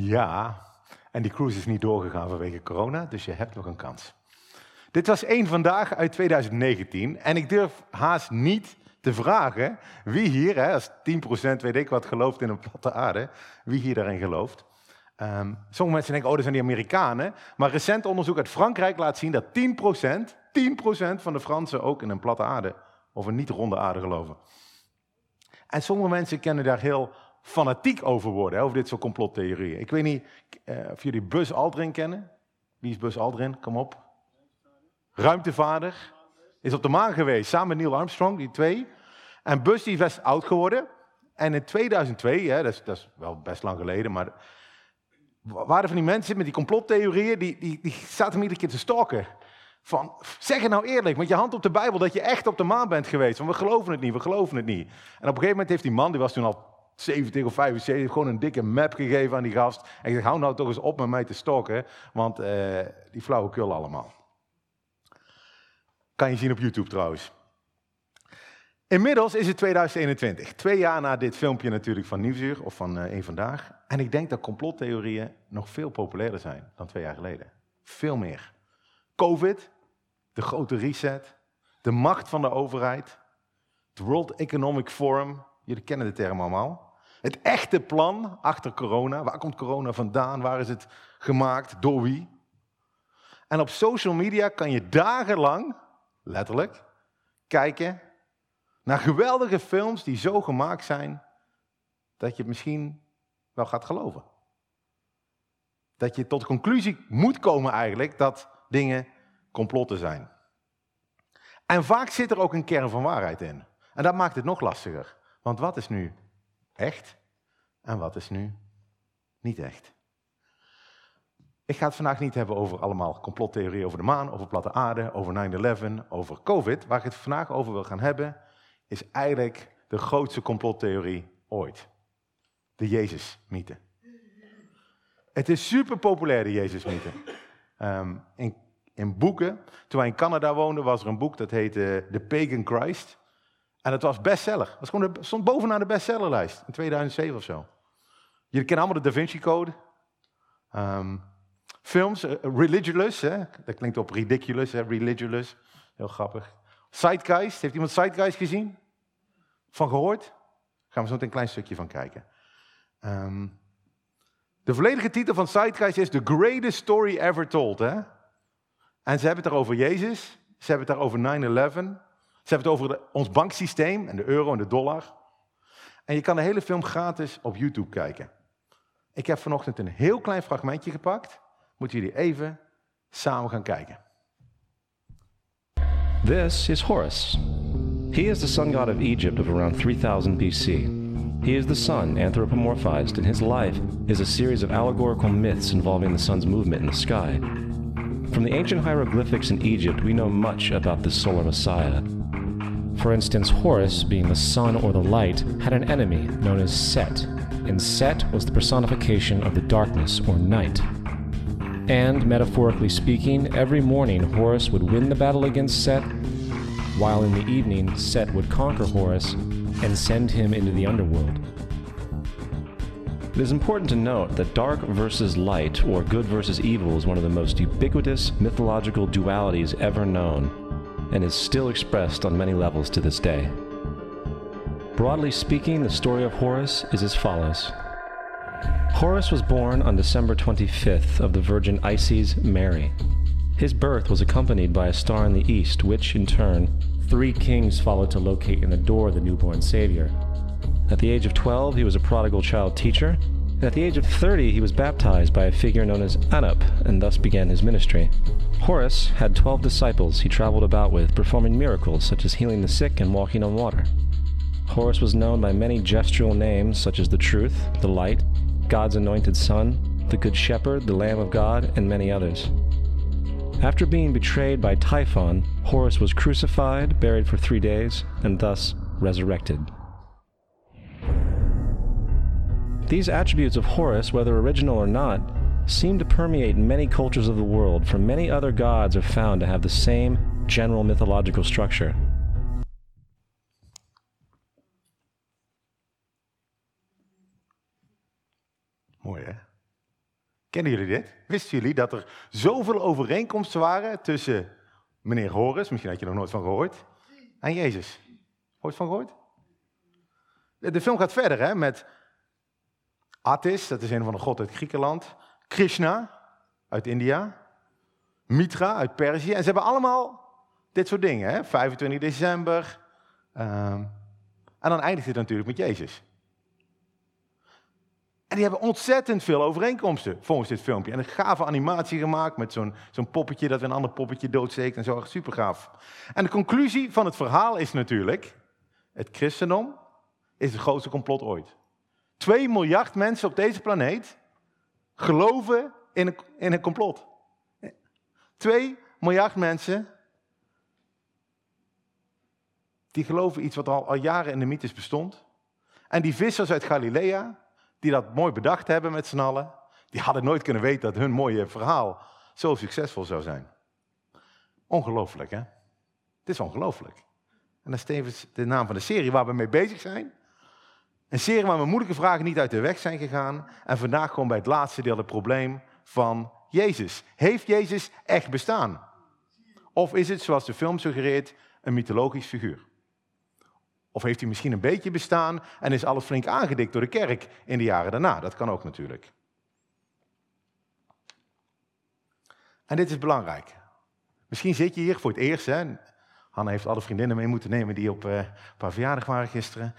Ja, en die cruise is niet doorgegaan vanwege corona, dus je hebt nog een kans. Dit was één vandaag uit 2019 en ik durf haast niet te vragen wie hier, hè, als 10% weet ik wat gelooft in een platte aarde, wie hier daarin gelooft. Um, sommige mensen denken, oh, dat zijn die Amerikanen. Maar recent onderzoek uit Frankrijk laat zien dat 10%, 10% van de Fransen ook in een platte aarde of een niet-ronde aarde geloven. En sommige mensen kennen daar heel fanatiek over worden, hè, over dit soort complottheorieën. Ik weet niet uh, of jullie Buzz Aldrin kennen. Wie is Buzz Aldrin? Kom op. Ruimtevader. Is op de maan geweest, samen met Neil Armstrong, die twee. En Buzz die is best oud geworden. En in 2002, hè, dat, is, dat is wel best lang geleden, maar waren van die mensen met die complottheorieën, die, die, die zaten hem iedere keer te stalken. Van, zeg het nou eerlijk, met je hand op de Bijbel, dat je echt op de maan bent geweest. Want we geloven het niet, we geloven het niet. En op een gegeven moment heeft die man, die was toen al 70 of 75, gewoon een dikke map gegeven aan die gast. En ik zeg, hou nou toch eens op met mij te stalken, want uh, die flauwekul allemaal. Kan je zien op YouTube trouwens. Inmiddels is het 2021, twee jaar na dit filmpje natuurlijk van Nieuwsuur of van uh, Vandaag. En ik denk dat complottheorieën nog veel populairder zijn dan twee jaar geleden. Veel meer. COVID, de grote reset, de macht van de overheid, het World Economic Forum, jullie kennen de term allemaal. Het echte plan achter corona, waar komt corona vandaan, waar is het gemaakt, door wie? En op social media kan je dagenlang, letterlijk, kijken naar geweldige films die zo gemaakt zijn dat je het misschien wel gaat geloven. Dat je tot de conclusie moet komen eigenlijk dat dingen complotten zijn. En vaak zit er ook een kern van waarheid in. En dat maakt het nog lastiger. Want wat is nu echt en wat is nu niet echt? Ik ga het vandaag niet hebben over allemaal complottheorieën over de maan, over platte aarde, over 9-11, over COVID. Waar ik het vandaag over wil gaan hebben, is eigenlijk de grootste complottheorie ooit. De Jezus-mythe. Het is super populair, de Jezus-mythe. Um, in, in, boeken, toen wij in Canada woonden, was er een boek dat heette The Pagan Christ. En het was bestseller. Het was stond bovenaan de bestsellerlijst in 2007 of zo. Jullie kennen allemaal de Da Vinci Code. Um, films, uh, Religious, hè? dat klinkt op ridiculous, hè? Religious. Heel grappig. Zeitgeist, heeft iemand Zeitgeist gezien? Van gehoord? Gaan we zo een klein stukje van kijken. Um, de volledige titel van Zeitgeist is The Greatest Story Ever Told. Hè? En ze hebben het over Jezus, ze hebben het over 9-11, ze hebben het over ons banksysteem en de euro en de dollar. En je kan de hele film gratis op YouTube kijken. Ik heb vanochtend een heel klein fragmentje gepakt. Moeten jullie even samen gaan kijken. This is Horus. He is the sun god of Egypt of around 3000 BC. He is the sun anthropomorphized, and his life is a series of allegorical myths involving the sun's movement in the sky. From the ancient hieroglyphics in Egypt, we know much about this solar messiah. For instance, Horus, being the sun or the light, had an enemy known as Set, and Set was the personification of the darkness or night. And, metaphorically speaking, every morning Horus would win the battle against Set, while in the evening Set would conquer Horus and send him into the underworld. It is important to note that dark versus light, or good versus evil, is one of the most ubiquitous mythological dualities ever known, and is still expressed on many levels to this day. Broadly speaking, the story of Horus is as follows. Horus was born on December 25th of the Virgin Isis Mary. His birth was accompanied by a star in the east, which, in turn, three kings followed to locate and adore the newborn Savior. At the age of 12, he was a prodigal child teacher, at the age of 30, he was baptized by a figure known as Anup, and thus began his ministry. Horus had 12 disciples he traveled about with, performing miracles such as healing the sick and walking on water. Horus was known by many gestural names such as the Truth, the Light, God's anointed Son, the Good Shepherd, the Lamb of God, and many others. After being betrayed by Typhon, Horus was crucified, buried for three days, and thus resurrected. These attributes of Horus, whether original or not, seem to permeate many cultures of the world, for many other gods are found to have the same general mythological structure. Mooi hè? Kennen jullie dit? Wisten jullie dat er zoveel overeenkomsten waren tussen meneer Horus, misschien had je er nog nooit van gehoord, en Jezus? Ooit van gehoord? De film gaat verder hè, met Attis, dat is een van de god uit Griekenland, Krishna uit India, Mitra uit Perzië. En ze hebben allemaal dit soort dingen. Hè? 25 december. Ehm, en dan eindigt het natuurlijk met Jezus. En die hebben ontzettend veel overeenkomsten volgens dit filmpje. En een gave animatie gemaakt met zo'n poppetje dat een ander poppetje doodsteekt en zo. Super gaaf. En de conclusie van het verhaal is natuurlijk: het christendom is het grootste complot ooit. 2 miljard mensen op deze planeet geloven in een, in een complot. 2 miljard mensen die geloven iets wat al, al jaren in de mythes bestond. En die vissers uit Galilea, die dat mooi bedacht hebben met z'n allen, die hadden nooit kunnen weten dat hun mooie verhaal zo succesvol zou zijn. Ongelooflijk, hè? Het is ongelooflijk. En dat is tevens de naam van de serie waar we mee bezig zijn. Een serie waar we moeilijke vragen niet uit de weg zijn gegaan. En vandaag gewoon bij het laatste deel het probleem van Jezus. Heeft Jezus echt bestaan? Of is het, zoals de film suggereert, een mythologisch figuur? Of heeft hij misschien een beetje bestaan en is alles flink aangedikt door de kerk in de jaren daarna? Dat kan ook natuurlijk. En dit is belangrijk. Misschien zit je hier voor het eerst. Hè? Hanna heeft alle vriendinnen mee moeten nemen die op uh, een paar verjaardag waren gisteren.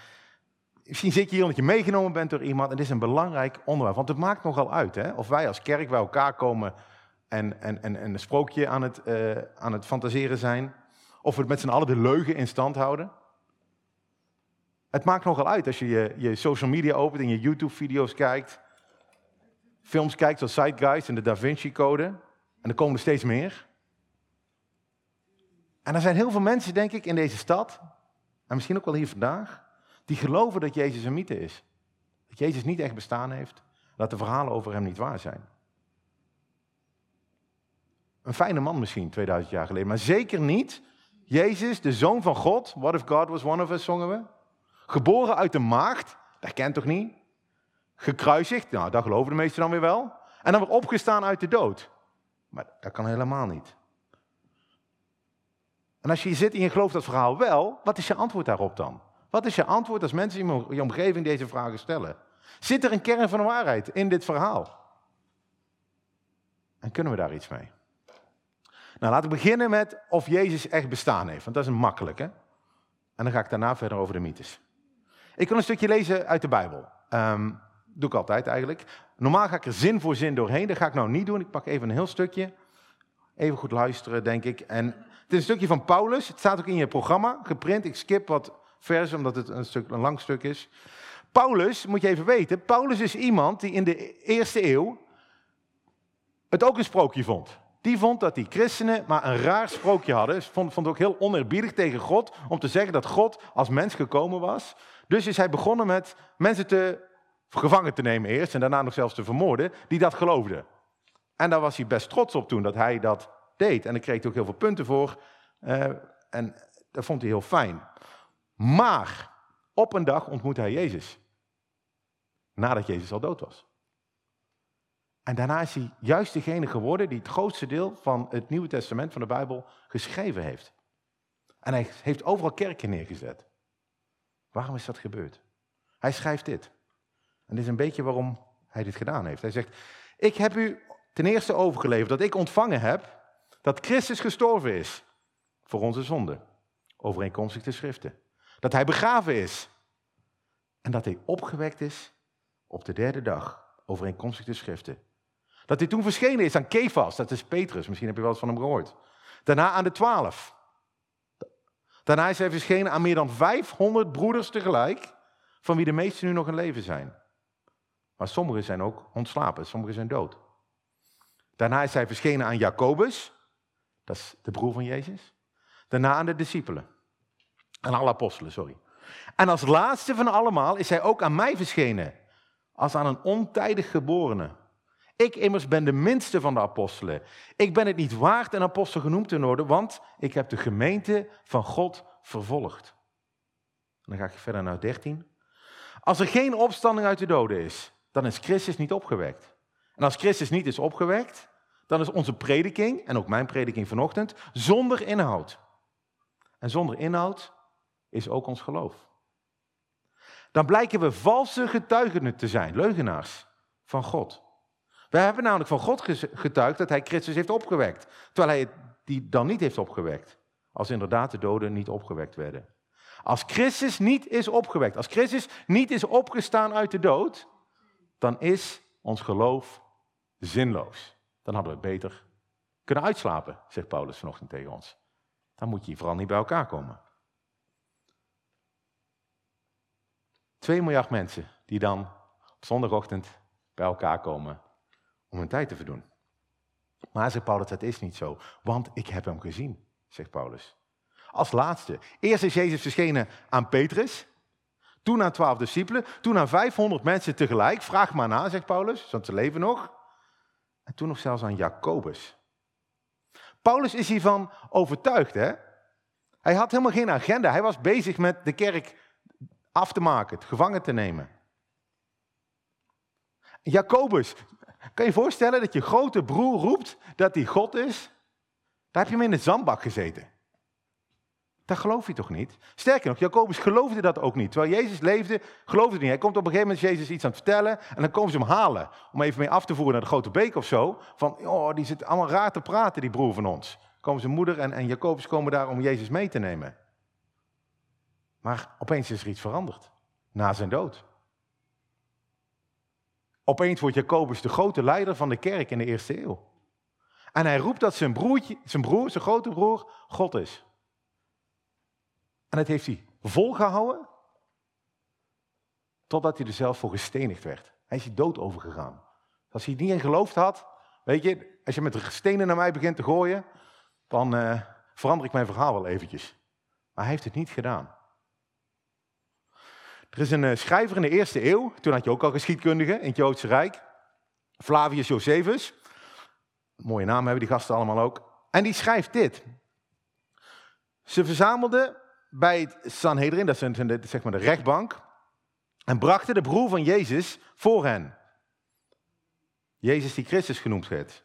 Misschien zit je hier omdat je meegenomen bent door iemand. En dit is een belangrijk onderwerp. Want het maakt nogal uit hè? of wij als kerk bij elkaar komen en, en, en, en een sprookje aan het, uh, aan het fantaseren zijn. Of we met z'n allen de leugen in stand houden. Het maakt nogal uit als je, je je, social media opent en je YouTube-video's kijkt. Films kijkt zoals Zeitgeist en de Da Vinci Code. En er komen er steeds meer. En er zijn heel veel mensen, denk ik, in deze stad. En misschien ook wel hier vandaag die geloven dat Jezus een mythe is. Dat Jezus niet echt bestaan heeft. Dat de verhalen over hem niet waar zijn. Een fijne man misschien, 2000 jaar geleden. Maar zeker niet Jezus, de Zoon van God. What if God was one of us, zongen we. Geboren uit de maagd. Dat kent toch niet? Gekruisigd. Nou, dat geloven de meesten dan weer wel. En dan weer opgestaan uit de dood. Maar dat kan helemaal niet. En als je zit en je gelooft dat verhaal wel, wat is je antwoord daarop dan? Wat is je antwoord als mensen in je omgeving deze vragen stellen? Zit er een kern van waarheid in dit verhaal? En kunnen we daar iets mee? Nou, laten we beginnen met of Jezus echt bestaan heeft, want dat is een makkelijke. En dan ga ik daarna verder over de mythes. Ik wil een stukje lezen uit de Bijbel. Um, doe ik altijd eigenlijk. Normaal ga ik er zin voor zin doorheen. Dat ga ik nou niet doen. Ik pak even een heel stukje. Even goed luisteren, denk ik. En het is een stukje van Paulus. Het staat ook in je programma, geprint. Ik skip wat vers, omdat het een, stuk, een lang stuk is. Paulus, moet je even weten, Paulus is iemand die in de eerste eeuw het ook een sprookje vond. Die vond dat die christenen maar een raar sprookje hadden. Vond, vond het ook heel oneerbiedig tegen God om te zeggen dat God als mens gekomen was. Dus is hij begonnen met mensen te gevangen te nemen eerst en daarna nog zelfs te vermoorden, die dat geloofden. En daar was hij best trots op toen dat hij dat deed. En daar kreeg hij ook heel veel punten voor. Uh, en dat vond hij heel fijn. Maar op een dag ontmoette hij Jezus. Nadat Jezus al dood was. En daarna is hij juist degene geworden die het grootste deel van het Nieuwe Testament van de Bijbel geschreven heeft. En hij heeft overal kerken neergezet. Waarom is dat gebeurd? Hij schrijft dit. En dit is een beetje waarom hij dit gedaan heeft. Hij zegt, ik heb u ten eerste overgeleverd dat ik ontvangen heb dat Christus gestorven is voor onze zonde. Overeenkomstig de schriften. Dat hij begraven is. En dat hij opgewekt is op de derde dag, overeenkomstig de schriften. Dat hij toen verschenen is aan Kefas, dat is Petrus, misschien heb je wel eens van hem gehoord. Daarna aan de twaalf. Daarna is hij verschenen aan meer dan 500 broeders tegelijk, van wie de meesten nu nog in leven zijn. Maar sommigen zijn ook ontslapen, sommigen zijn dood. Daarna is hij verschenen aan Jacobus, dat is de broer van Jezus. Daarna aan de discipelen. Aan alle apostelen, sorry. En als laatste van allemaal is hij ook aan mij verschenen, als aan een ontijdig geborene. Ik immers ben de minste van de apostelen. Ik ben het niet waard een apostel genoemd te worden, want ik heb de gemeente van God vervolgd. dan ga ik verder naar 13. Als er geen opstanding uit de doden is, dan is Christus niet opgewekt. En als Christus niet is opgewekt, dan is onze prediking, en ook mijn prediking vanochtend, zonder inhoud. En zonder inhoud is ook ons geloof. Dan blijken we valse getuigen te zijn, leugenaars van God. We hebben namelijk van God getuigd dat hij Christus heeft opgewekt, terwijl hij die dan niet heeft opgewekt, als inderdaad de doden niet opgewekt werden. Als Christus niet is opgewekt, als Christus niet is opgestaan uit de dood, dan is ons geloof zinloos. Dan hadden we beter kunnen uitslapen, zegt Paulus vanochtend tegen ons. Dan moet je vooral niet bij elkaar komen. 2 miljard mensen die dan op zondagochtend bij elkaar komen om hun tijd te verdoen. Maar zegt Paulus, dat is niet zo, want ik heb hem gezien, zegt Paulus. Als laatste. Eerst is Jezus verschenen aan Petrus, toen aan twaalf discipelen, toen aan 500 mensen tegelijk. Vraag maar na, zegt Paulus, want ze leven nog. En toen nog zelfs aan Jacobus. Paulus is hiervan overtuigd, hè? Hij had helemaal geen agenda. Hij was bezig met de kerk af te maken, het gevangen te nemen. Jacobus, kan je voorstellen dat je grote broer roept dat hij God is? Daar heb je hem in de zandbak gezeten. Dat geloof je toch niet? Sterker nog, Jacobus geloofde dat ook niet. Terwijl Jezus leefde, geloofde hij niet. Hij komt op een gegeven moment Jezus iets aan het vertellen en dan komen ze hem halen. Om even mee af te voeren naar de grote beek of zo. Van, oh, die zit allemaal raar te praten, die broer van ons. Komen zijn moeder en, en Jacobus komen daar om Jezus mee te nemen. Maar opeens is er iets veranderd. Na zijn dood. Opeens wordt Jacobus de grote leider van de kerk in de eerste eeuw. En hij roept dat zijn, broertje, zijn broer, zijn grote broer, God is. En dat heeft hij volgehouden, totdat hij er zelf voor gestenigd werd. Hij is hij dood overgegaan. Als hij het niet in geloofd had, weet je, als je met stenen naar mij begint te gooien, dan uh, verander ik mijn verhaal wel eventjes. Maar hij heeft het niet gedaan. Er is een eh, schrijver in de eerste eeuw, toen had je ook al geschiedkundigen in het Joodse Rijk, Flavius Josephus. Mooie naam hebben die gasten allemaal ook. En die schrijft dit. Ze verzamelden bij het Sanhedrin, dat is de, zeg maar de rechtbank, en brachten de broer van Jezus voor hen. Jezus die Christus genoemd werd.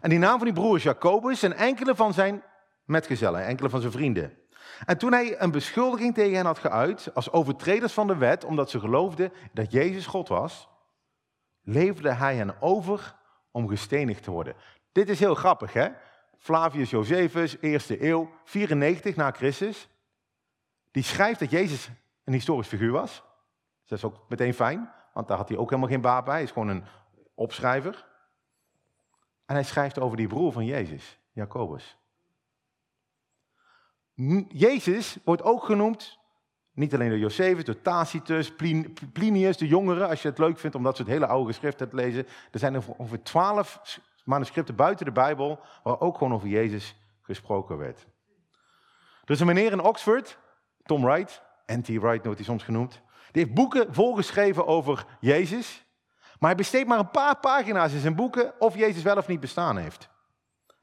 En die naam van die broer is Jacobus en enkele van zijn metgezellen, enkele van zijn vrienden. En toen hij een beschuldiging tegen hen had geuit, als overtreders van de wet, omdat ze geloofden dat Jezus God was, leverde hij hen over om gestenigd te worden. Dit is heel grappig, hè? Flavius Josephus, eerste eeuw, 94 na Christus, die schrijft dat Jezus een historisch figuur was. Dat is ook meteen fijn, want daar had hij ook helemaal geen baat bij. Hij is gewoon een opschrijver. En hij schrijft over die broer van Jezus, Jacobus. Jezus wordt ook genoemd, niet alleen door Josephus, door Tacitus, Plinius, de jongeren, als je het leuk vindt om dat soort hele oude geschriften te lezen. Er zijn ongeveer twaalf manuscripten buiten de Bijbel waar ook gewoon over Jezus gesproken werd. Er is een meneer in Oxford, Tom Wright, anti-Wright wordt hij soms genoemd. Die heeft boeken volgeschreven over Jezus. Maar hij besteedt maar een paar pagina's in zijn boeken of Jezus wel of niet bestaan heeft.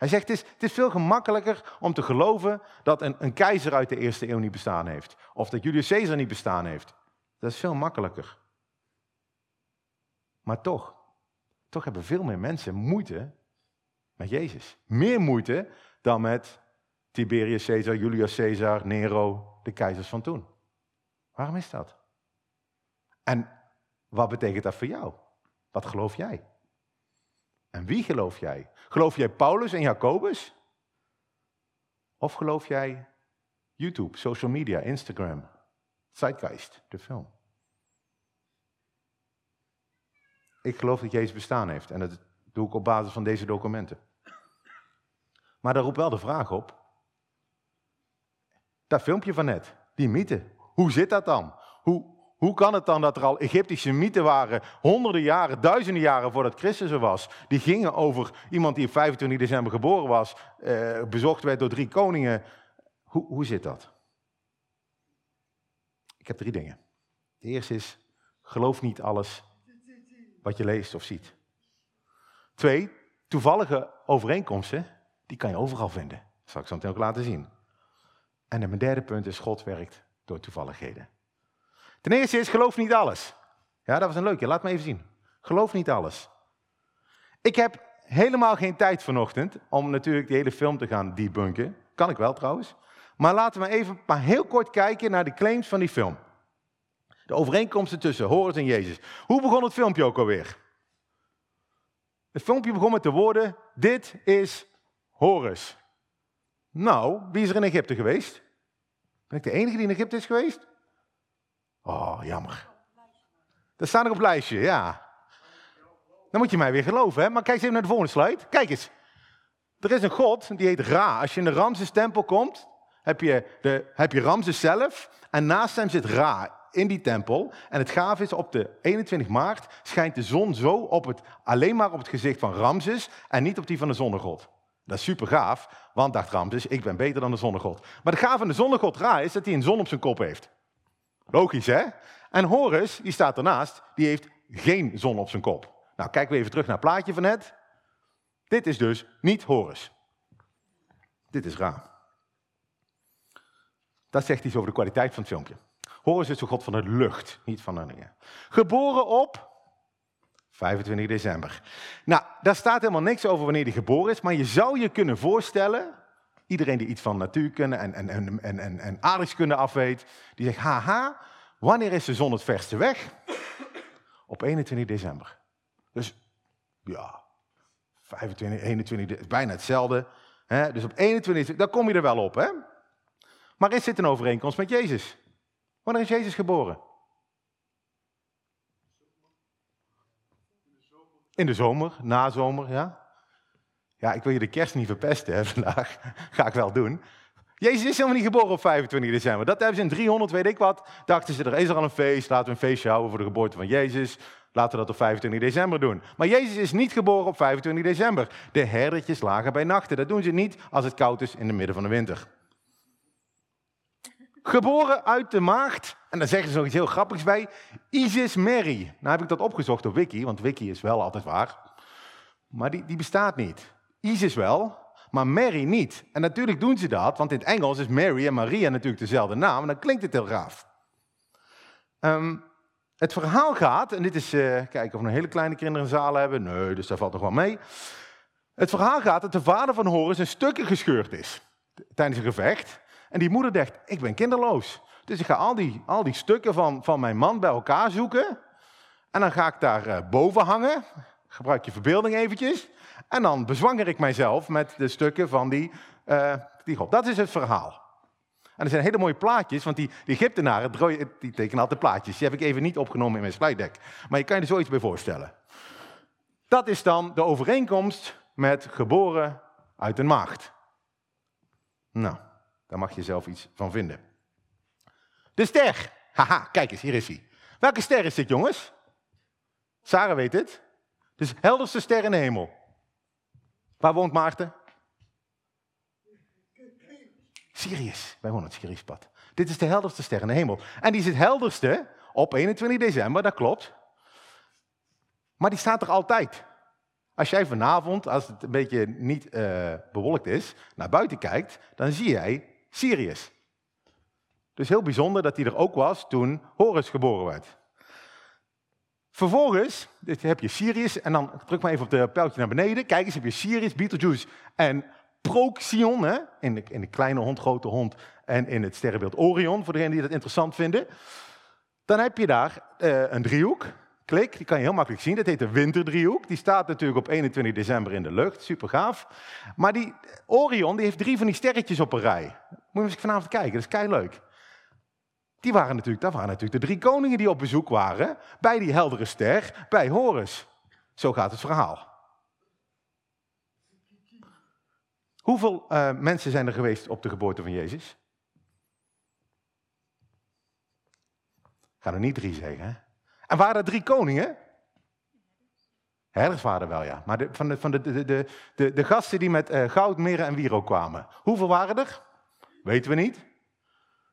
Hij zegt, het is, veel gemakkelijker om te geloven dat een, een keizer uit de eerste eeuw niet bestaan heeft. Of dat Julius Caesar niet bestaan heeft. Dat is veel makkelijker. Maar toch, toch hebben veel meer mensen moeite met Jezus. Meer moeite dan met Tiberius Caesar, Julius Caesar, Nero, de keizers van toen. Waarom is dat? En wat betekent dat voor jou? Wat geloof jij? En wie geloof jij? Geloof jij Paulus en Jacobus? Of geloof jij YouTube, social media, Instagram, Zeitgeist, de film? Ik geloof dat Jezus bestaan heeft en dat doe ik op basis van deze documenten. Maar daar roept wel de vraag op. Dat filmpje van net, die mythe. Hoe zit dat dan? Hoe, hoe kan het dan dat er al Egyptische mythen waren, honderden jaren, duizenden jaren voordat Christus er was, die gingen over iemand die op 25 december geboren was, eh, bezocht werd door drie koningen. Hoe, hoe zit dat? Ik heb drie dingen. De eerste is, geloof niet alles wat je leest of ziet. Twee, toevallige overeenkomsten, die kan je overal vinden. Dat zal ik zo meteen ook laten zien. En mijn derde punt is, God werkt door toevalligheden. Ten eerste is, geloof niet alles. Ja, dat was een leuke. Laat me even zien. Geloof niet alles. Ik heb helemaal geen tijd vanochtend om natuurlijk die hele film te gaan debunken. Kan ik wel trouwens. Maar laten we even maar heel kort kijken naar de claims van die film. De overeenkomsten tussen Horus en Jezus. Hoe begon het filmpje ook alweer? Het filmpje begon met de woorden: Dit is Horus. Nou, wie is er in Egypte geweest? Ben ik de enige die in Egypte is geweest? Oh, jammer. Dat staat nog op het lijstje, ja. Dan moet je mij weer geloven, hè? Maar kijk eens even naar de volgende slide. Kijk eens. Er is een god, die heet Ra. Als je in de Ramses-tempel komt, heb je, de, heb je Ramses zelf. En naast hem zit Ra in die tempel. En het gaaf is, op de 21 maart schijnt de zon zo op het, alleen maar op het gezicht van Ramses en niet op die van de zonnegod. Dat is super gaaf, want dacht Ramses, ik ben beter dan de zonnegod. Maar het gaaf van de zonnegod Ra is dat hij een zon op zijn kop heeft. Logisch, hè? En Horus, die staat ernaast, die heeft geen zon op zijn kop. Nou, kijken we even terug naar het plaatje van net. Dit is dus niet Horus. Dit is Ra. Dat zegt iets over de kwaliteit van het filmpje. Horus is de god van de lucht, niet van de. Geboren op 25 december. Nou, daar staat helemaal niks over wanneer hij geboren is, maar je zou je kunnen voorstellen, iedereen die iets van natuurkunde en, en, en, en, en, en aardrijkskunde afweet, die zegt, haha, wanneer is de zon het verste weg? Op 21 december. Dus ja, 25, 21, is bijna hetzelfde. Hè? Dus op 21, daar kom je er wel op. Hè? Maar is dit een overeenkomst met Jezus? Wanneer is Jezus geboren? In de zomer, na zomer, ja. Ja, ik wil je de kerst niet verpesten hè, vandaag. Ga ik wel doen. Jezus is helemaal niet geboren op 25 december. Dat hebben ze in 300, weet ik wat. Dachten ze, er is al een feest. Laten we een feestje houden voor de geboorte van Jezus. Laten we dat op 25 december doen. Maar Jezus is niet geboren op 25 december. De herdertjes lagen bij nachten. Dat doen ze niet als het koud is in de midden van de winter. Geboren uit de maagd, en dan zeggen ze nog iets heel grappigs bij, Isis Mary. Nou heb ik dat opgezocht op Wiki, want Wiki is wel altijd waar. Maar die, die bestaat niet. Isis wel, maar Mary niet. En natuurlijk doen ze dat, want in het Engels is Mary en Maria natuurlijk dezelfde naam, en dan klinkt het heel gaaf. Ehm, het verhaal gaat, en dit is, uh, kijken of we een hele kleine kinderen in zaal hebben. Nee, dus daar valt nog wel mee. Het verhaal gaat dat de vader van Horus een stukken gescheurd is tijdens een gevecht. En die moeder dacht, ik ben kinderloos. Dus ik ga al die, al die stukken van, van mijn man bij elkaar zoeken. En dan ga ik daar uh, boven hangen. Gebruik je verbeelding eventjes. En dan bezwanger ik mijzelf met de stukken van die, uh, die god. Dat is het verhaal. En er zijn hele mooie plaatjes, want die, die Egyptenaren die tekenen altijd plaatjes. Die heb ik even niet opgenomen in mijn slide deck. Maar je kan je er zoiets bij voorstellen. Dat is dan de overeenkomst met geboren uit een maagd. Nou, daar mag je zelf iets van vinden. De ster. Haha, kijk eens, hier is hij. Welke ster is dit, jongens? Sarah weet het. Dus helderste ster in de hemel. Waar woont Maarten? Sirius. Wij wonen het Siriuspad. Dit is de helderste ster in de hemel. En die is het helderste op 21 december, dat klopt. Maar die staat er altijd. Als jij vanavond, als het een beetje niet uh, bewolkt is, naar buiten kijkt, dan zie jij Sirius. Dus heel bijzonder dat hij er ook was toen Horus geboren werd. Vervolgens heb je Sirius, en dan druk maar even op de pijltje naar beneden. Kijk eens, heb je Sirius, Betelgeuse en Procyon, hè? In, de, in de kleine hond, grote hond en in het sterrenbeeld Orion, voor degenen die dat interessant vinden. Dan heb je daar uh, een driehoek, klik, die kan je heel makkelijk zien. Dat heet de winterdriehoek. Die staat natuurlijk op 21 december in de lucht, super gaaf. Maar die Orion die heeft drie van die sterretjes op een rij. Moet je eens vanavond kijken, dat is kei leuk. Die waren natuurlijk, dat waren natuurlijk de drie koningen die op bezoek waren bij die heldere ster, bij Horus. Zo gaat het verhaal. Hoeveel uh, mensen zijn er geweest op de geboorte van Jezus? Ik ga er niet drie zeggen. En waren er drie koningen? Herders waren er wel, ja. Maar de, van, de, van de, de, de, de, gasten die met uh, goud, mirre en wierook kwamen. Hoeveel waren er? Weten we niet.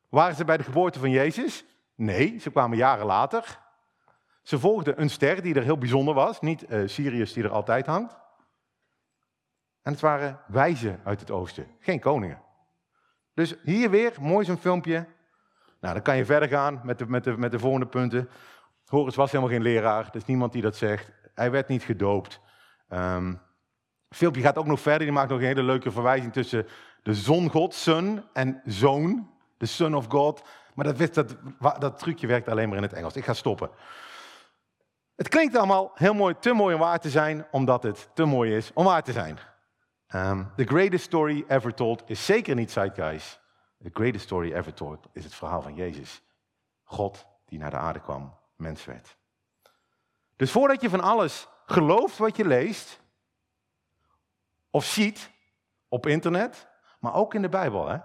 Waren ze bij de geboorte van Jezus? Nee, ze kwamen jaren later. Ze volgden een ster die er heel bijzonder was. Niet uh, Sirius die er altijd hangt. En het waren wijzen uit het oosten, geen koningen. Dus hier weer, mooi zo'n filmpje. Nou, dan kan je verder gaan met de, met de, met de volgende punten. Horus was helemaal geen leraar, er is niemand die dat zegt. Hij werd niet gedoopt. Ehm het filmpje gaat ook nog verder. Die maakt nog een hele leuke verwijzing tussen de zongod, sun, en zoon, de son of God. Maar dat, dat, dat trucje werkt alleen maar in het Engels. Ik ga stoppen. Het klinkt allemaal heel mooi, te mooi om waar te zijn, omdat het te mooi is om waar te zijn. Um, the greatest story ever told is zeker niet Zeitgeist. The greatest story ever told is het verhaal van Jezus. God die naar de aarde kwam, mens werd. Dus voordat je van alles gelooft wat je leest of ziet op internet, maar ook in de Bijbel, hè?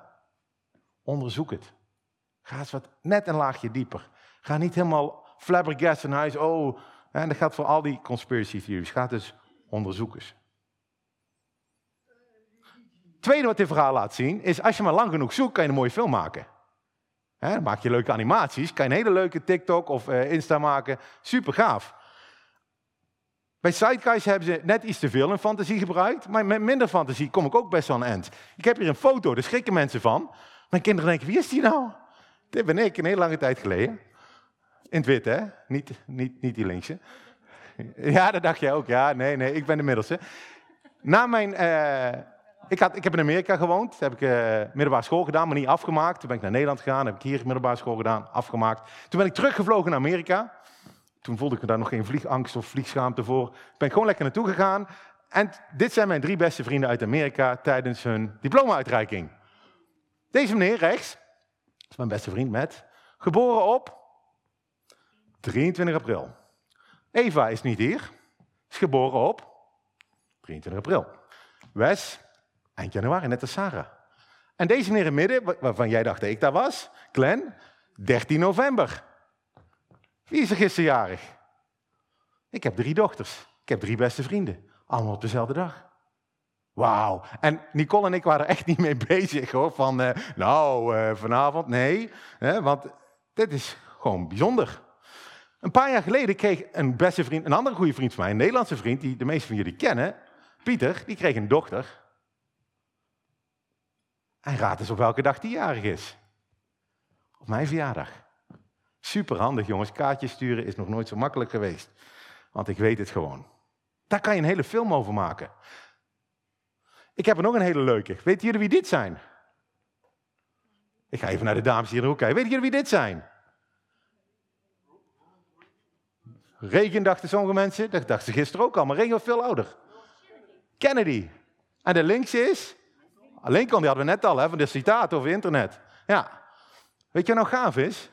Onderzoek het. Ga eens wat net een laagje dieper. Ga niet helemaal flabbergast naar huis. Oh, en dat gaat voor al die conspiracy theories. Ga dus onderzoeken. tweede wat dit verhaal laat zien, is als je maar lang genoeg zoekt, kan je een mooie film maken. dan maak je leuke animaties, kan je een hele leuke TikTok of uh, Insta maken. Super gaaf. Bij Sideguys hebben ze net iets te veel in fantasie gebruikt, maar met minder fantasie kom ik ook best wel aan eind. Ik heb hier een foto, daar schrikken mensen van. Mijn kinderen denken, wie is die nou? Dit ben ik, een hele lange tijd geleden. In het wit, hè? Niet, niet, niet die linkse. Ja, dat dacht jij ook. Ja, nee, nee, ik ben de middelste. Na mijn... Uh, ik, had, ik heb in Amerika gewoond. Toen heb ik uh, middelbare school gedaan, maar niet afgemaakt. Toen ben ik naar Nederland gegaan, heb ik hier middelbare school gedaan, afgemaakt. Toen ben ik teruggevlogen naar Amerika. Toen voelde ik me daar nog geen vliegangst of vliegschaamte voor. Ik ben gewoon lekker naartoe gegaan. En dit zijn mijn drie beste vrienden uit Amerika tijdens hun diploma-uitreiking. Deze meneer rechts, is mijn beste vriend met, geboren op 23 april. Eva is niet hier, is geboren op 23 april. Wes, eind januari, net als Sarah. En deze meneer in midden, waarvan jij dacht dat ik daar was, Glenn, 13 november. Wie is er gisterjarig? Ik heb drie dochters. Ik heb drie beste vrienden. Allemaal op dezelfde dag. Wauw. En Nicole en ik waren echt niet mee bezig hoor. Van, uh, nou, uh, vanavond, nee. Want dit is gewoon bijzonder. Een paar jaar geleden kreeg een beste vriend, een andere goede vriend van mij, een Nederlandse vriend, die de meeste van jullie kennen, Pieter, die kreeg een dochter. En raad eens op welke dag die jarig is. Op mijn verjaardag. Super handig, jongens. Kaartjes sturen is nog nooit zo makkelijk geweest. Want ik weet het gewoon. Daar kan je een hele film over maken. Ik heb er nog een hele leuke. Weten jullie wie dit zijn? Ik ga even naar de dames hier in de hoek kijken. Weten jullie wie dit zijn? Regen dachten sommige mensen. Dat dachten ze gisteren ook al, maar Regen was veel ouder. Kennedy. En de links is? Lincoln, die hadden we net al, hè, van de citaat over internet. Ja. Weet je wat nou gaaf is?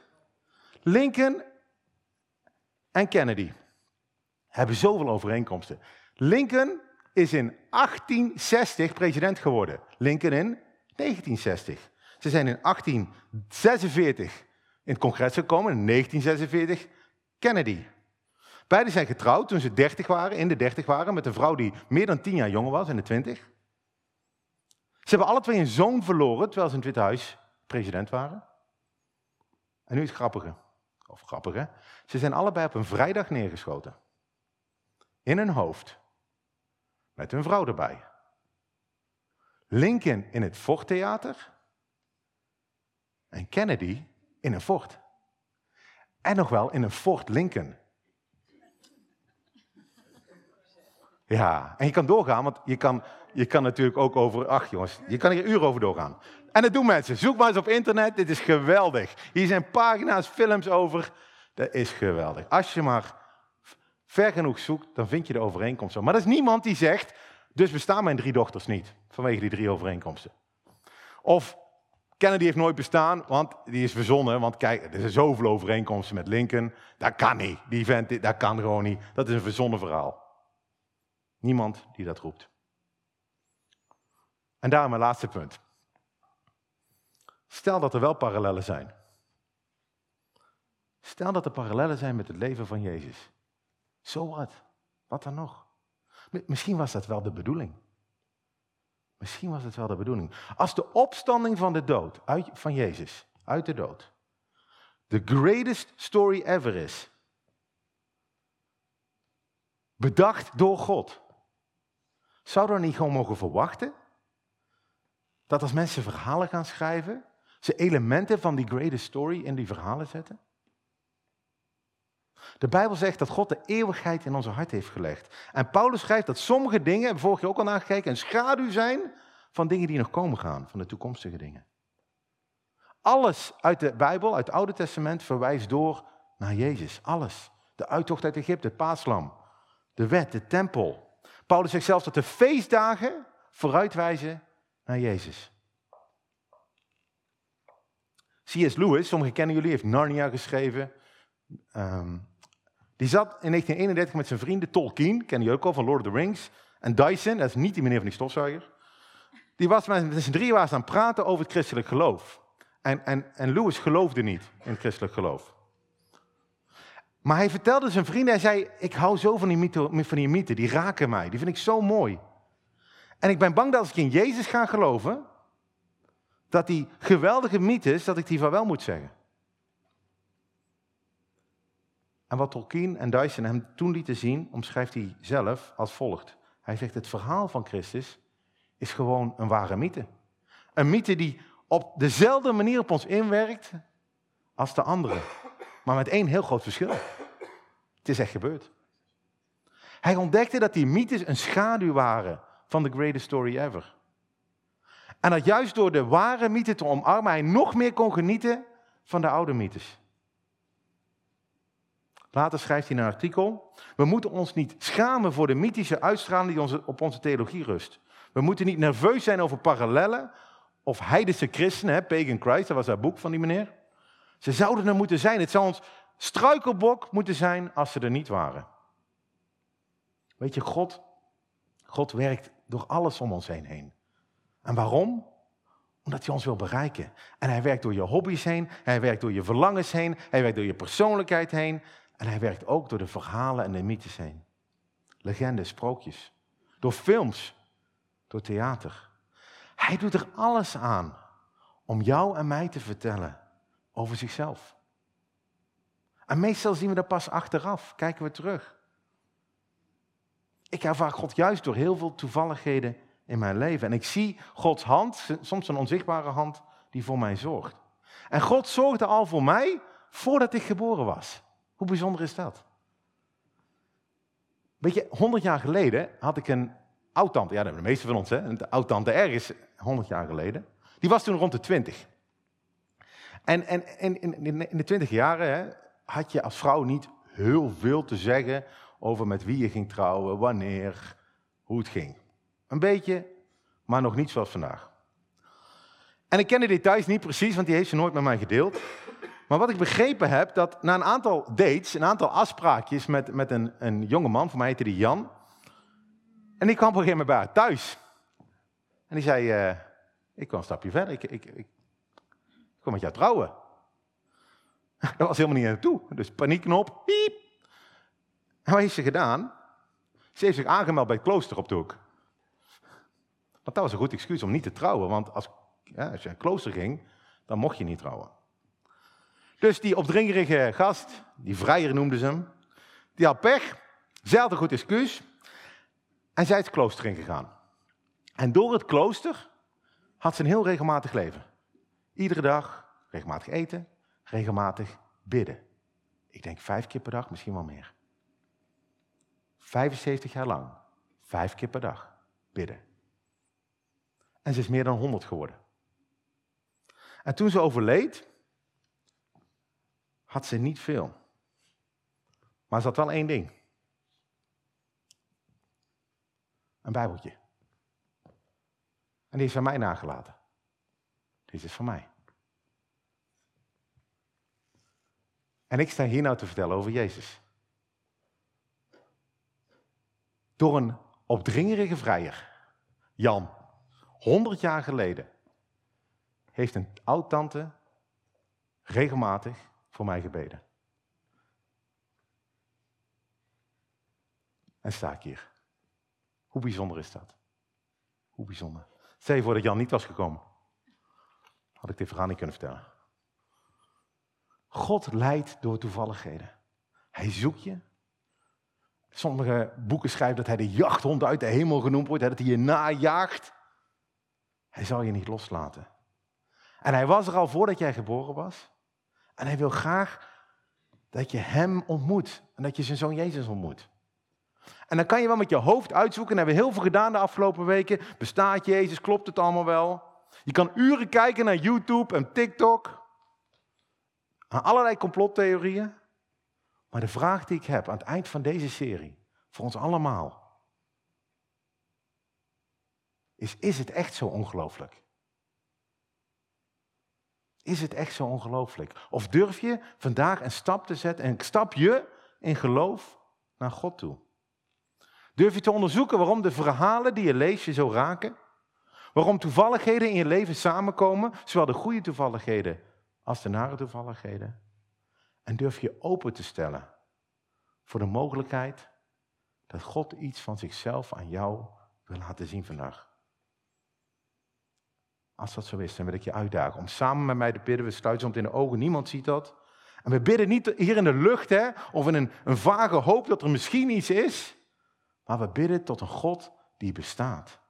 Lincoln en Kennedy hebben zoveel overeenkomsten. Lincoln is in 1860 president geworden. Lincoln in 1960. Ze zijn in 1846 in het congres gekomen, in 1946 Kennedy. Beiden zijn getrouwd toen ze 30 waren, in de 30 waren, met een vrouw die meer dan 10 jaar jonger was, in de 20. Ze hebben alle twee een zoon verloren terwijl ze in het Witte Huis president waren. En nu is het grappige, of grappige, ze zijn allebei op een vrijdag neergeschoten. In hun hoofd. Met hun vrouw erbij. Lincoln in het Forttheater. En Kennedy in een fort. En nog wel in een Fort Lincoln. Ja, en je kan doorgaan, want je kan, je kan natuurlijk ook over... Ach jongens, je kan hier uren over doorgaan. En dat doen mensen. Zoek maar eens op internet, dit is geweldig. Hier zijn pagina's, films over. Dat is geweldig. Als je maar ver genoeg zoekt, dan vind je de overeenkomsten. Maar er is niemand die zegt, dus bestaan mijn drie dochters niet, vanwege die drie overeenkomsten. Of Kennedy heeft nooit bestaan, want die is verzonnen. Want kijk, er zijn zoveel overeenkomsten met Lincoln. Dat kan niet. Die vent, dat kan gewoon niet. Dat is een verzonnen verhaal. Niemand die dat roept. En daarom mijn laatste punt. Stel dat er wel parallellen zijn. Stel dat er parallellen zijn met het leven van Jezus. Zo wat? Wat dan nog? Misschien was dat wel de bedoeling. Misschien was het wel de bedoeling. Als de opstanding van de dood, uit, van Jezus, uit de dood, the greatest story ever is, bedacht door God, zouden we niet gewoon mogen verwachten dat als mensen verhalen gaan schrijven, ze elementen van die greatest story in die verhalen zetten? De Bijbel zegt dat God de eeuwigheid in onze hart heeft gelegd. En Paulus schrijft dat sommige dingen, hebben vorig jaar ook al nagekeken, een schaduw zijn van dingen die nog komen gaan, van de toekomstige dingen. Alles uit de Bijbel, uit het Oude Testament, verwijst door naar Jezus. Alles. De uittocht uit Egypte, het paaslam, de wet, de tempel. Paulus zegt zelfs dat de feestdagen vooruitwijzen naar Jezus. C.S. Lewis, sommigen kennen jullie, heeft Narnia geschreven. Ehm, die zat in 1931 met zijn vrienden Tolkien, kennen jullie ook al van Lord of the Rings. En Dyson, dat is niet die meneer van die stofzuiger. Die was met z'n drieën aan het praten over het christelijk geloof. En, en, en Lewis geloofde niet in het christelijk geloof. Maar hij vertelde zijn vrienden, hij zei, ik hou zo van die, mythen, van die mythen, die raken mij, die vind ik zo mooi. En ik ben bang dat als ik in Jezus ga geloven, dat die geweldige mythes, dat ik die van wel moet zeggen. En wat Tolkien en Dyson hem toen lieten zien, omschrijft hij zelf als volgt. Hij zegt, het verhaal van Christus is gewoon een ware mythe. Een mythe die op dezelfde manier op ons inwerkt als de andere. Maar met één heel groot verschil. Het is echt gebeurd. Hij ontdekte dat die mythes een schaduw waren van the greatest story ever. En dat juist door de ware mythe te omarmen, hij nog meer kon genieten van de oude mythes. Later schrijft hij een artikel: We moeten ons niet schamen voor de mythische uitstraling die onze, op onze theologie rust. We moeten niet nerveus zijn over parallellen of heidense christenen, Pagan Christ, dat was dat boek van die meneer. Ze zouden er moeten zijn. Het zou ons struikelbok moeten zijn als ze er niet waren. Weet je, God, God werkt door alles om ons heen heen. En waarom? Omdat hij ons wil bereiken. En hij werkt door je hobby's heen, hij werkt door je verlangens heen, hij werkt door je persoonlijkheid heen. En hij werkt ook door de verhalen en de mythes heen. Legendes, sprookjes. Door films, door theater. Hij doet er alles aan om jou en mij te vertellen over zichzelf. En meestal zien we dat pas achteraf, kijken we terug. Ik ervaar God juist door heel veel toevalligheden in mijn leven. En ik zie Gods hand, soms een onzichtbare hand, die voor mij zorgt. En God zorgde al voor mij voordat ik geboren was. Hoe bijzonder is dat? Weet je, honderd jaar geleden had ik een oud-tante, ja, de meeste van ons, hè, een oud-tante ergens, honderd jaar geleden. Die was toen rond de twintig. En, en, en in, in de twintig jaren hè, had je als vrouw niet heel veel te zeggen over met wie je ging trouwen, wanneer, hoe het ging. Een beetje, maar nog niet zoals vandaag. En ik ken de details niet precies, want die heeft ze nooit met mij gedeeld. Maar wat ik begrepen heb, dat na een aantal dates, een aantal afspraakjes met, met een, een jonge man, voor mij heette die Jan. En die kwam op een gegeven moment bij haar thuis. En die zei, uh, ik kwam een stapje verder, ik, ik, ik, ik kom met jou trouwen. Dat was helemaal niet naartoe. Dus paniekknop, piep. En wat heeft ze gedaan? Ze heeft zich aangemeld bij het klooster op de hoek. Want dat was een goed excuus om niet te trouwen. Want als, ja, als je naar het klooster ging, dan mocht je niet trouwen. Dus die opdringerige gast, die vrijer noemden ze hem, die had pech, goed excuus en zij is het klooster ingegaan. En door het klooster had ze een heel regelmatig leven. Iedere dag regelmatig eten, regelmatig bidden. Ik denk vijf keer per dag, misschien wel meer. 75 jaar lang, vijf keer per dag bidden. En ze is meer dan 100 geworden. En toen ze overleed, had ze niet veel. Maar ze had wel één ding. Een Bijbeltje. En die is van mij nagelaten. Dit is van mij. En ik sta hier nou te vertellen over Jezus. Door een opdringerige vrijer, Jan, honderd jaar geleden, heeft een oud-tante regelmatig voor mij gebeden. En sta ik hier. Hoe bijzonder is dat? Hoe bijzonder. Stel je voor dat Jan niet was gekomen. Had ik dit verhaal niet kunnen vertellen. God leidt door toevalligheden. Hij zoekt je. Sommige boeken schrijven dat hij de jachthond uit de hemel genoemd wordt, dat hij je najaagt. Hij zal je niet loslaten. En hij was er al voordat jij geboren was. En hij wil graag dat je Hem ontmoet en dat je zijn zoon Jezus ontmoet. En dan kan je wel met je hoofd uitzoeken, en hebben we heel veel gedaan de afgelopen weken. Bestaat Jezus, klopt het allemaal wel? Je kan uren kijken naar YouTube en TikTok, aan allerlei complottheorieën. Maar de vraag die ik heb aan het eind van deze serie, voor ons allemaal, is, is het echt zo ongelooflijk? Is het echt zo ongelooflijk? Of durf je vandaag een stap te zetten, en stap je in geloof naar God toe? Durf je te onderzoeken waarom de verhalen die je leest je zo raken? Waarom toevalligheden in je leven samenkomen, zowel de goede toevalligheden als de nare toevalligheden? En durf je open te stellen voor de mogelijkheid dat God iets van zichzelf aan jou wil laten zien vandaag. Als dat zo is, dan wil ik je uitdagen om samen met mij te bidden. We sluiten soms in de ogen, niemand ziet dat. En we bidden niet hier in de lucht, hè, of in een, een vage hoop dat er misschien iets is. Maar we bidden tot een God die bestaat.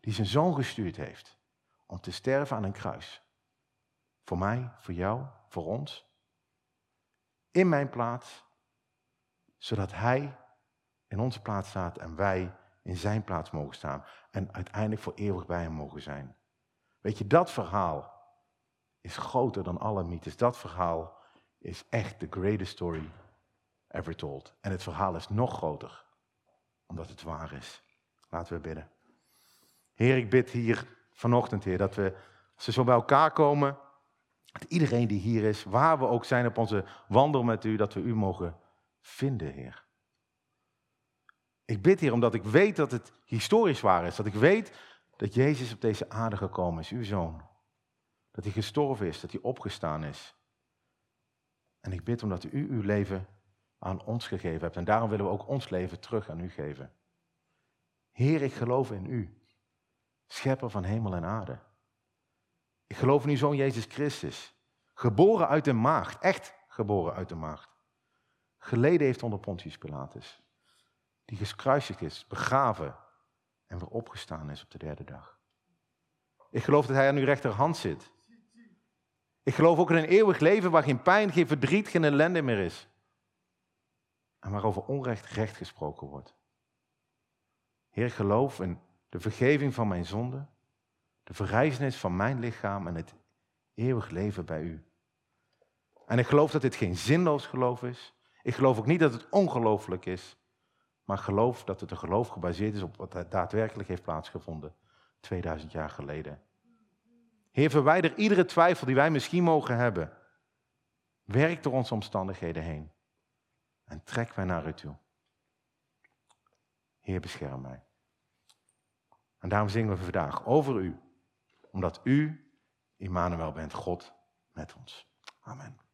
Die zijn zoon gestuurd heeft om te sterven aan een kruis. Voor mij, voor jou, voor ons. In mijn plaats. Zodat hij in onze plaats staat en wij in zijn plaats mogen staan. En uiteindelijk voor eeuwig bij hem mogen zijn. Weet je, dat verhaal is groter dan alle mythes. Dat verhaal is echt the greatest story ever told. En het verhaal is nog groter, omdat het waar is. Laten we bidden. Heer, ik bid hier vanochtend, Heer, dat we, als we zo bij elkaar komen, dat iedereen die hier is, waar we ook zijn op onze wandel met U, dat we U mogen vinden, Heer. Ik bid hier omdat ik weet dat het historisch waar is. Dat ik weet dat Jezus op deze aarde gekomen is, uw zoon. Dat hij gestorven is, dat hij opgestaan is. En ik bid omdat u uw leven aan ons gegeven hebt. En daarom willen we ook ons leven terug aan u geven. Heer, ik geloof in u, schepper van hemel en aarde. Ik geloof in uw zoon Jezus Christus, geboren uit de maagd, echt geboren uit de maagd. Geleden heeft onder Pontius Pilatus, die gekruisigd is, begraven en weer opgestaan is op de derde dag. Ik geloof dat hij aan uw rechterhand zit. Ik geloof ook in een eeuwig leven waar geen pijn, geen verdriet, geen ellende meer is. En waarover onrecht recht gesproken wordt. Heer, geloof in de vergeving van mijn zonden, de verrijzenis van mijn lichaam en het eeuwig leven bij u. En ik geloof dat dit geen zinloos geloof is. Ik geloof ook niet dat het ongelooflijk is maar geloof dat het een geloof gebaseerd is op wat daadwerkelijk heeft plaatsgevonden 2000 jaar geleden. Heer, verwijder iedere twijfel die wij misschien mogen hebben. Werk door onze omstandigheden heen en trek mij naar u toe. Heer, bescherm mij. En daarom zingen we vandaag over u, omdat u, Immanuel, bent God met ons. Amen.